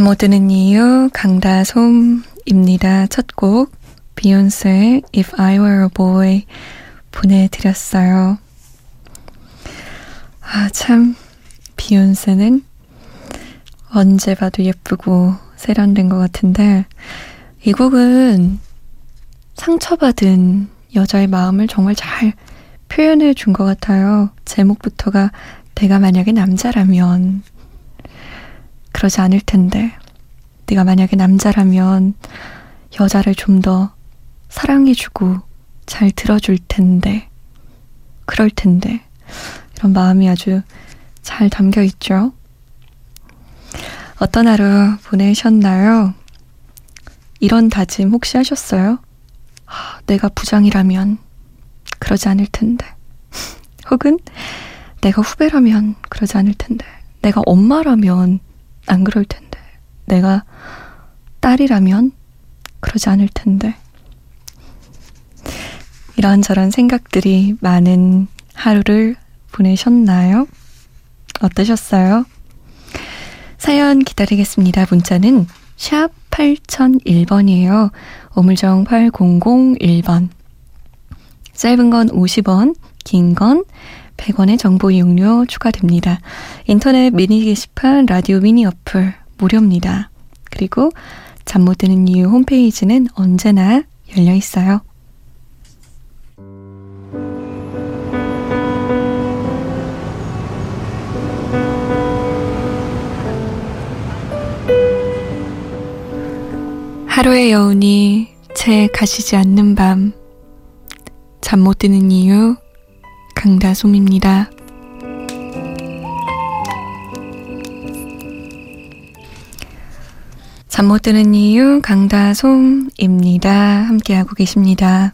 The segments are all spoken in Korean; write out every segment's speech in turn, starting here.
잠못 드는 이유 강다솜입니다. 첫 곡 비욘세의 If I Were a Boy 보내드렸어요. 아, 참 비욘세는 언제 봐도 예쁘고 세련된 것 같은데 이 곡은 상처받은 여자의 마음을 정말 잘 표현해 준 것 같아요. 제목부터가 내가 만약에 남자라면 그러지 않을 텐데. 네가 만약에 남자라면 여자를 좀 더 사랑해주고 잘 들어줄 텐데. 그럴 텐데. 이런 마음이 아주 잘 담겨 있죠. 어떤 하루 보내셨나요? 이런 다짐 혹시 하셨어요? 아, 내가 부장이라면 그러지 않을 텐데. 혹은 내가 후배라면 그러지 않을 텐데. 내가 엄마라면 안 그럴 텐데. 내가 딸이라면 그러지 않을 텐데. 이런저런 생각들이 많은 하루를 보내셨나요? 어떠셨어요? 사연 기다리겠습니다. 문자는 샵 8001번이에요. 오물정 8001번. 짧은 건 50원, 긴 건 100원의 정보 이용료 추가됩니다. 인터넷 미니 게시판 라디오 미니 어플 무료입니다. 그리고 잠 못 드는 이유 홈페이지는 언제나 열려 있어요. 하루의 여운이 채 가시지 않는 밤. 잠 못 드는 이유 강다솜입니다. 잠 못 드는 이유 강다솜입니다. 함께하고 계십니다.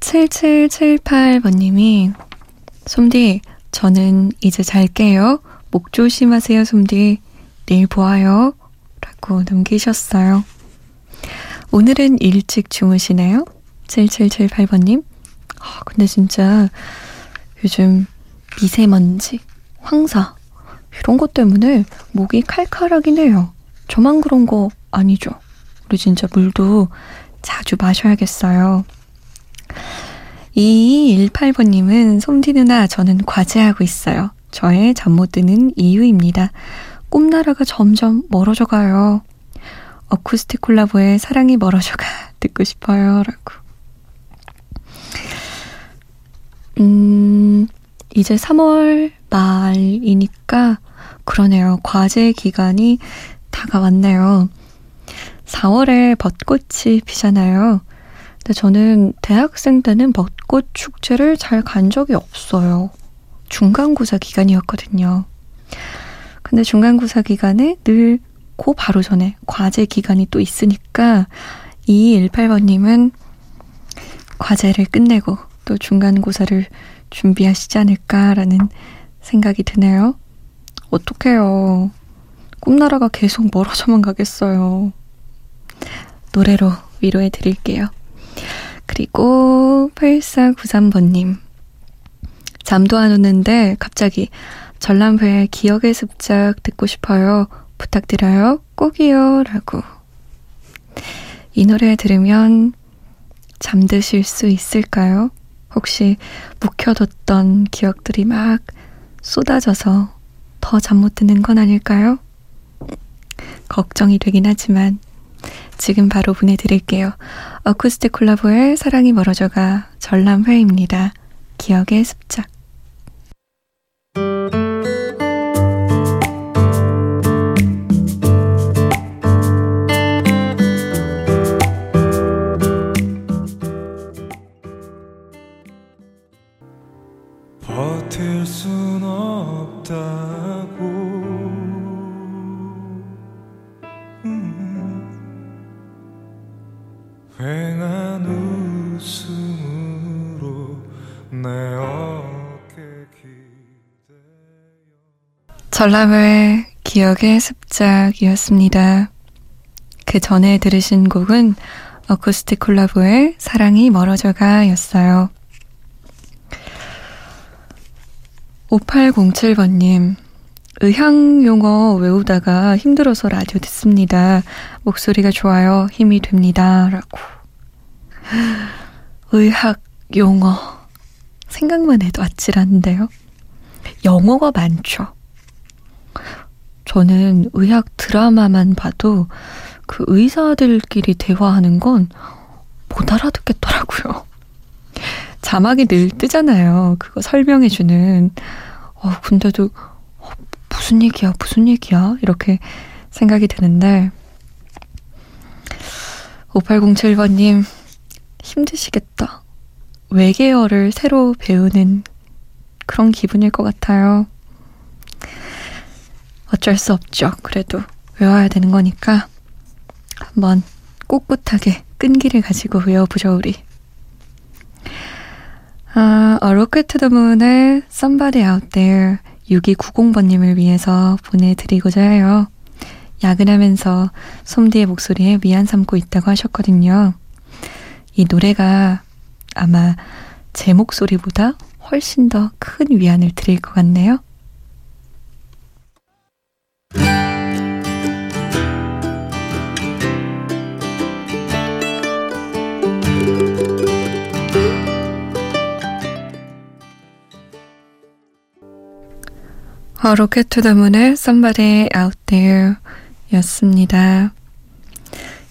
7778번님이 솜디 저는 이제 잘게요. 목 조심하세요 솜디. 내일 보아요. 라고 남기셨어요. 오늘은 일찍 주무시나요? 7778번님. 아, 근데 진짜 요즘 미세먼지, 황사, 이런 것 때문에 목이 칼칼하긴 해요. 저만 그런 거 아니죠? 우리 진짜 물도 자주 마셔야겠어요. 2218번님은 솜디 누나 저는 과제하고 있어요. 저의 잠 못 드는 이유입니다. 꿈나라가 점점 멀어져 가요. 어쿠스틱 콜라보의 사랑이 멀어져가 듣고 싶어요. 라고. 음, 이제 3월 말이니까 그러네요. 과제 기간이 다가왔네요. 4월에 벚꽃이 피잖아요. 근데 저는 대학생 때는 벚꽃 축제를 잘 간 적이 없어요. 중간고사 기간이었거든요. 근데 중간고사 기간에 늘 고 바로 전에 과제 기간이 또 있으니까 2218번님은 과제를 끝내고 또 중간고사를 준비하시지 않을까라는 생각이 드네요. 어떡해요. 꿈나라가 계속 멀어져만 가겠어요. 노래로 위로해 드릴게요. 그리고 8493번님. 잠도 안 오는데 갑자기 전람회 기억의 습작 듣고 싶어요. 부탁드려요. 꼭이요. 라고. 이 노래 들으면 잠드실 수 있을까요? 혹시 묵혀뒀던 기억들이 막 쏟아져서 더 잠 못 드는 건 아닐까요? 걱정이 되긴 하지만 지금 바로 보내드릴게요. 어쿠스틱 콜라보의 사랑이 멀어져가 전람회입니다. 기억의 습작. 환한 웃음으로 내 어깨 기대어 전람회 기억의 습작이었습니다. 그 전에 들으신 곡은 어쿠스틱 콜라보의 사랑이 멀어져가 였어요. 5807번님, 의향 용어 외우다가 힘들어서 라디오 듣습니다. 목소리가 좋아요. 힘이 됩니다. 라고. 의학 용어. 생각만 해도 아찔한데요. 영어가 많죠. 저는 의학 드라마만 봐도 그 의사들끼리 대화하는 건 못 알아듣겠더라고요. 자막이 늘 뜨잖아요. 그거 설명해주는. 어, 근데도 무슨 얘기야, 무슨 얘기야? 이렇게 생각이 드는데, 5807번님, 힘드시겠다. 외계어를 새로 배우는 그런 기분일 것 같아요. 어쩔 수 없죠. 그래도 외워야 되는 거니까 한번 꿋꿋하게 끈기를 가지고 외워보죠, 우리. 아, to the Moon의 Somebody Out There 6290번님을 위해서 보내드리고자 해요. 야근하면서 솜디의 목소리에 미안 삼고 있다고 하셨거든요. 이 노래가 아마 제 목소리보다 훨씬 더 큰 위안을 드릴 것 같네요. 어, Rocket to the Moon의 Somebody Out There 였습니다.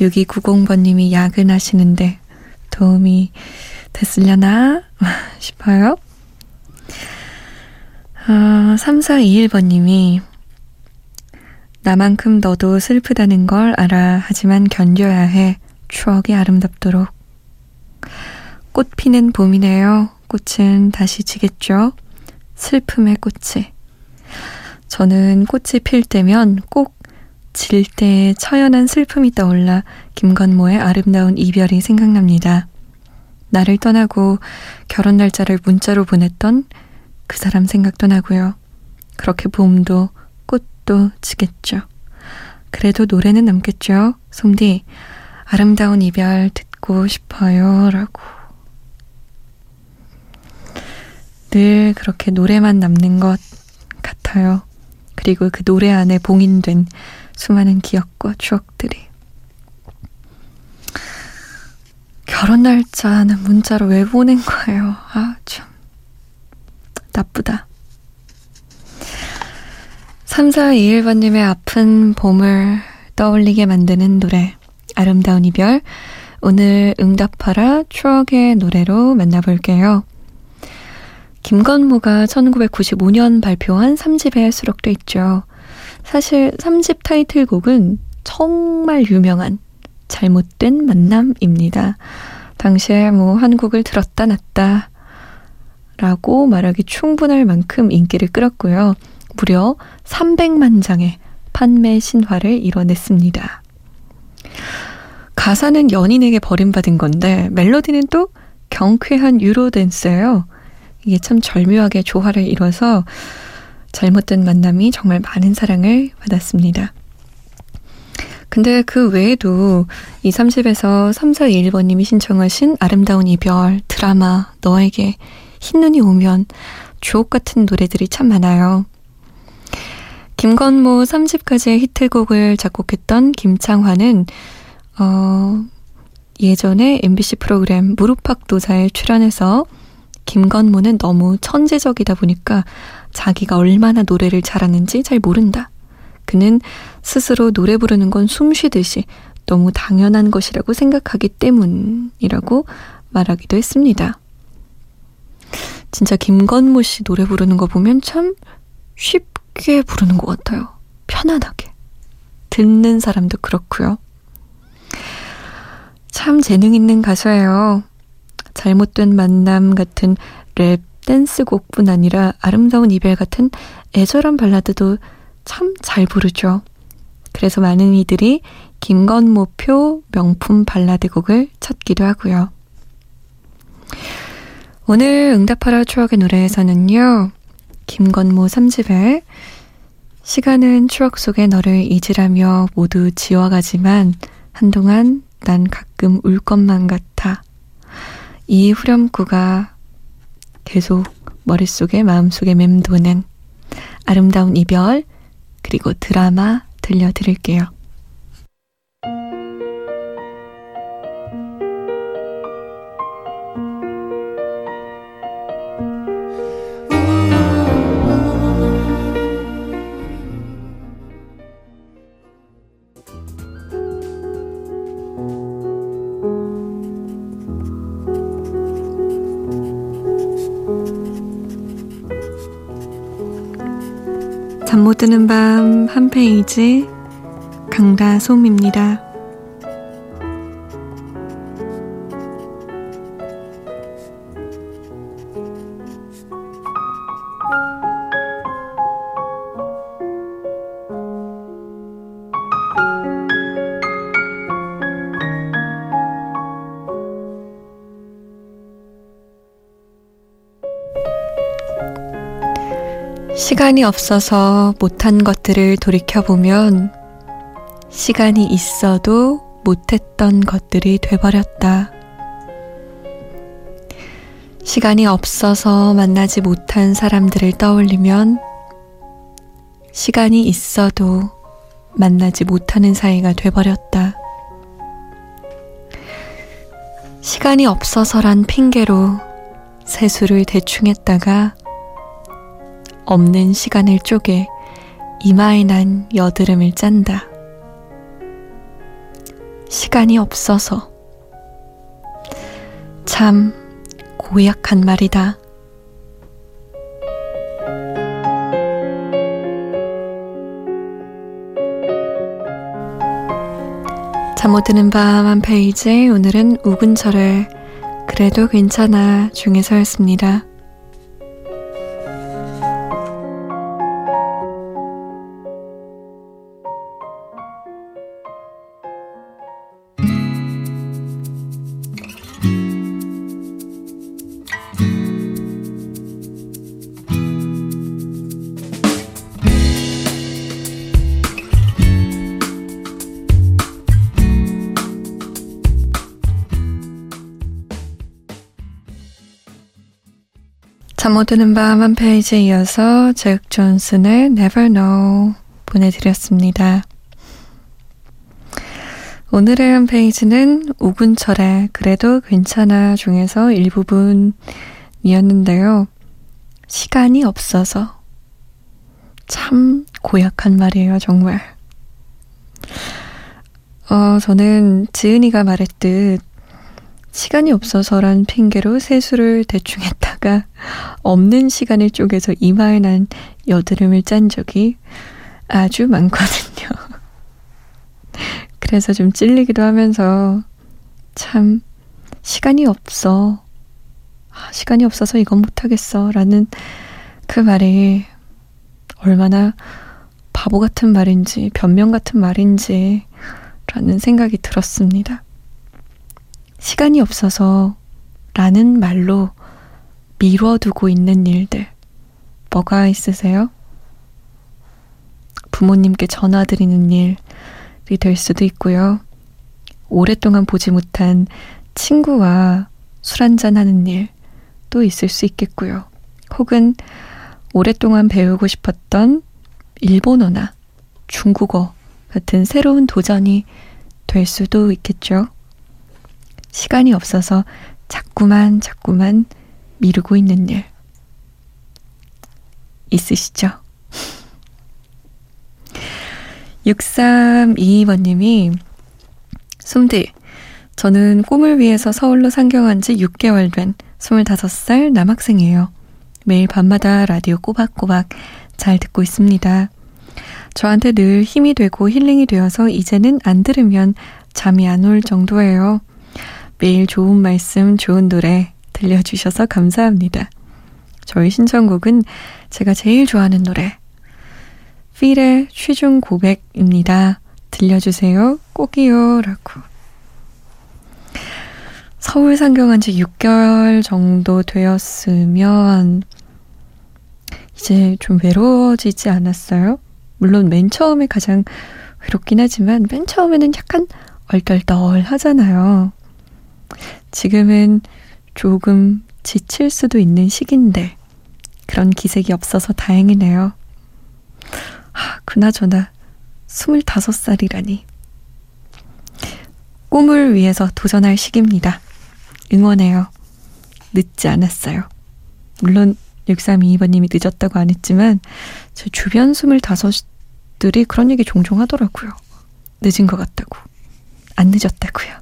6290번님이 야근하시는데 도움이 됐으려나 싶어요. 어, 3421번님이 나만큼 너도 슬프다는 걸 알아. 하지만 견뎌야 해. 추억이 아름답도록. 꽃 피는 봄이네요. 꽃은 다시 지겠죠? 슬픔의 꽃이. 저는 꽃이 필 때면 꼭 질 때의 처연한 슬픔이 떠올라 김건모의 아름다운 이별이 생각납니다. 나를 떠나고 결혼 날짜를 문자로 보냈던 그 사람 생각도 나고요. 그렇게 봄도 꽃도 지겠죠. 그래도 노래는 남겠죠. 솜디, 아름다운 이별 듣고 싶어요. 라고. 늘 그렇게 노래만 남는 것 같아요. 그리고 그 노래 안에 봉인된 수많은 기억과 추억들이. 결혼 날짜는 문자로 왜 보낸 거예요? 아, 참. 나쁘다. 3421번님의 아픈 봄을 떠올리게 만드는 노래. 아름다운 이별. 오늘 응답하라 추억의 노래로 만나볼게요. 김건모가 1995년 발표한 3집에 수록돼 있죠. 사실 3집 타이틀곡은 정말 유명한 잘못된 만남입니다. 당시에 뭐 한국을 들었다 놨다 라고 말하기 충분할 만큼 인기를 끌었고요. 무려 300만 장의 판매 신화를 이뤄냈습니다. 가사는 연인에게 버림받은 건데 멜로디는 또 경쾌한 유로 댄스예요. 이게 참 절묘하게 조화를 이뤄서 잘못된 만남이 정말 많은 사랑을 받았습니다. 근데 그 외에도 이 30에서 3421번님이 신청하신 아름다운 이별, 드라마, 너에게 흰눈이 오면 주옥 같은 노래들이 참 많아요. 김건모 30까지의 히트곡을 작곡했던 김창환은 어, 예전에 MBC 프로그램 무릎팍도사에 출연해서 김건모는 너무 천재적이다 보니까 자기가 얼마나 노래를 잘하는지 잘 모른다. 그는 스스로 노래 부르는 건 숨 쉬듯이 너무 당연한 것이라고 생각하기 때문이라고 말하기도 했습니다. 진짜 김건모 씨 노래 부르는 거 보면 참 쉽게 부르는 것 같아요. 편안하게. 듣는 사람도 그렇고요. 참 재능 있는 가수예요. 잘못된 만남 같은 랩, 댄스곡뿐 아니라 아름다운 이별 같은 애절한 발라드도 참 잘 부르죠. 그래서 많은 이들이 김건모표 명품 발라드 곡을 찾기도 하고요. 오늘 응답하라 추억의 노래에서는요. 김건모 3집에 시간은 추억 속에 너를 잊으라며 모두 지워가지만 한동안 난 가끔 울 것만 같아. 이 후렴구가 계속 머릿속에 마음속에 맴도는 아름다운 이별 그리고 드라마 들려드릴게요. 드는 밤 한 페이지 강다솜입니다. 시간이 없어서 못한 것들을 돌이켜보면 시간이 있어도 못했던 것들이 돼버렸다. 시간이 없어서 만나지 못한 사람들을 떠올리면 시간이 있어도 만나지 못하는 사이가 돼버렸다. 시간이 없어서란 핑계로 세수를 대충 했다가 없는 시간을 쪼개 이마에 난 여드름을 짠다. 시간이 없어서. 참 고약한 말이다. 잠 못 드는 밤 한 페이지 오늘은 우근철의 그래도 괜찮아 중에서였습니다. 잠못 드는 밤 한 페이지에 이어서 잭 존슨의 Never Know 보내드렸습니다. 오늘의 한 페이지는 오군철의 그래도 괜찮아 중에서 일부분이었는데요. 시간이 없어서 참 고약한 말이에요, 정말. 어, 저는 지은이가 말했듯 시간이 없어서란 핑계로 세수를 대충 했다 가 없는 시간을 쪼개서 이마에 난 여드름을 짠 적이 아주 많거든요. 그래서 좀 찔리기도 하면서 참 시간이 없어. 아, 시간이 없어서 이건 못하겠어. 라는 그 말이 얼마나 바보 같은 말인지, 변명 같은 말인지, 라는 생각이 들었습니다. 시간이 없어서 라는 말로 미뤄두고 있는 일들 뭐가 있으세요? 부모님께 전화드리는 일이 될 수도 있고요. 오랫동안 보지 못한 친구와 술 한잔 하는 일도 있을 수 있겠고요. 혹은 오랫동안 배우고 싶었던 일본어나 중국어 같은 새로운 도전이 될 수도 있겠죠. 시간이 없어서 자꾸만 자꾸만 미루고 있는 일 있으시죠? 6322번님이 솜디 저는 꿈을 위해서 서울로 상경한 지 6개월 된 25살 남학생이에요. 매일 밤마다 라디오 꼬박꼬박 잘 듣고 있습니다. 저한테 늘 힘이 되고 힐링이 되어서 이제는 안 들으면 잠이 안 올 정도예요. 매일 좋은 말씀, 좋은 노래 들려주셔서 감사합니다. 저희 신청곡은 제가 제일 좋아하는 노래, 필의 취중 고백입니다. 들려주세요. 꼭이요. 라고. 서울 상경한 지 6개월 정도 되었으면 이제 좀 외로워지지 않았어요? 물론 맨 처음에 가장 외롭긴 하지만 맨 처음에는 약간 얼떨떨 하잖아요. 지금은 조금 지칠 수도 있는 시기인데 그런 기색이 없어서 다행이네요. 아, 그나저나 25살이라니. 꿈을 위해서 도전할 시기입니다. 응원해요. 늦지 않았어요. 물론 6322번님이 늦었다고 안 했지만 제 주변 25들이 그런 얘기 종종 하더라고요. 늦은 것 같다고. 안 늦었다고요.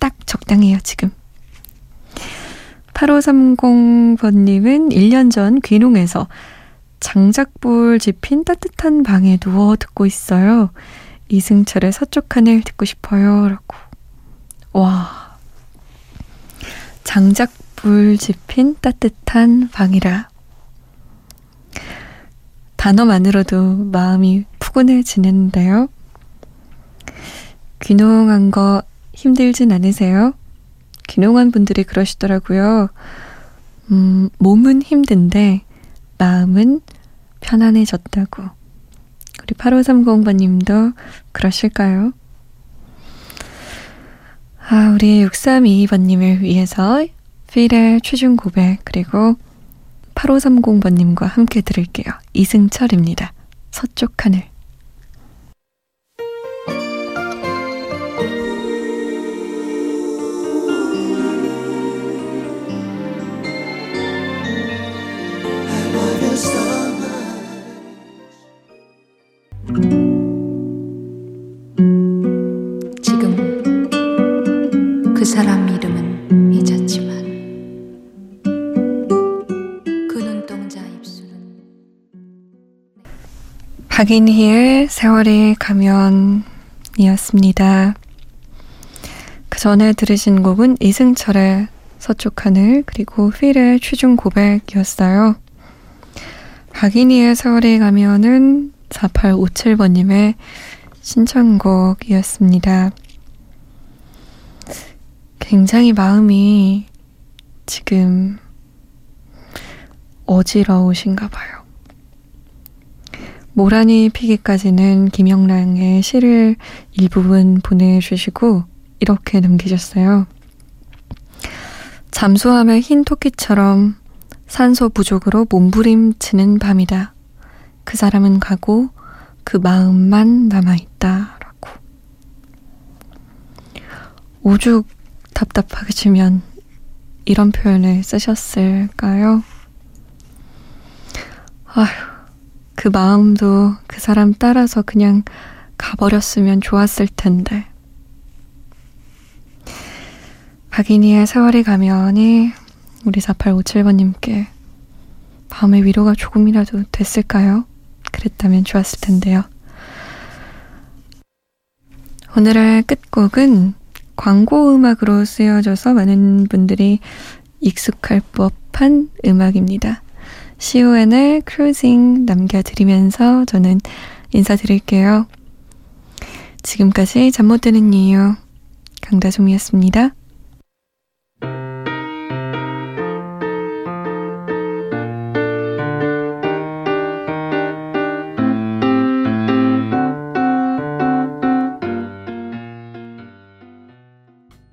딱 적당해요, 지금. 8530번님은 1년 전 귀농에서 장작불 지핀 따뜻한 방에 누워 듣고 있어요. 이승철의 서쪽 하늘 듣고 싶어요. 라고. 와. 장작불 지핀 따뜻한 방이라. 단어만으로도 마음이 푸근해지는데요. 귀농한 거 힘들진 않으세요? 귀농한 분들이 그러시더라고요. 음, 몸은 힘든데 마음은 편안해졌다고. 우리 8530번님도 그러실까요? 아, 우리 6322번님을 위해서 필의 최준 고백 그리고 8530번님과 함께 들을게요. 이승철입니다. 서쪽 하늘. 박인희의 세월이 가면 이었습니다. 그 전에 들으신 곡은 이승철의 서쪽 하늘 그리고 필의 취중 고백이었어요. 박인희의 세월이 가면은 4857번님의 신청곡이었습니다. 굉장히 마음이 지금 어지러우신가 봐요. 모란이 피기까지는 김영랑의 시를 일부분 보내주시고 이렇게 남기셨어요. 잠수함의 흰 토끼처럼 산소 부족으로 몸부림치는 밤이다. 그 사람은 가고 그 마음만 남아있다. 라고. 오죽 답답하시면 이런 표현을 쓰셨을까요? 아휴, 그 마음도 그 사람 따라서 그냥 가버렸으면 좋았을 텐데. 박인희의 세월이 가면이 우리 4857번님께 마음의 위로가 조금이라도 됐을까요? 그랬다면 좋았을 텐데요. 오늘의 끝곡은 광고 음악으로 쓰여져서 많은 분들이 익숙할 법한 음악입니다. CON의 크루징 남겨드리면서 저는 인사드릴게요. 지금까지 잠 못 드는 이유 강다솜이었습니다.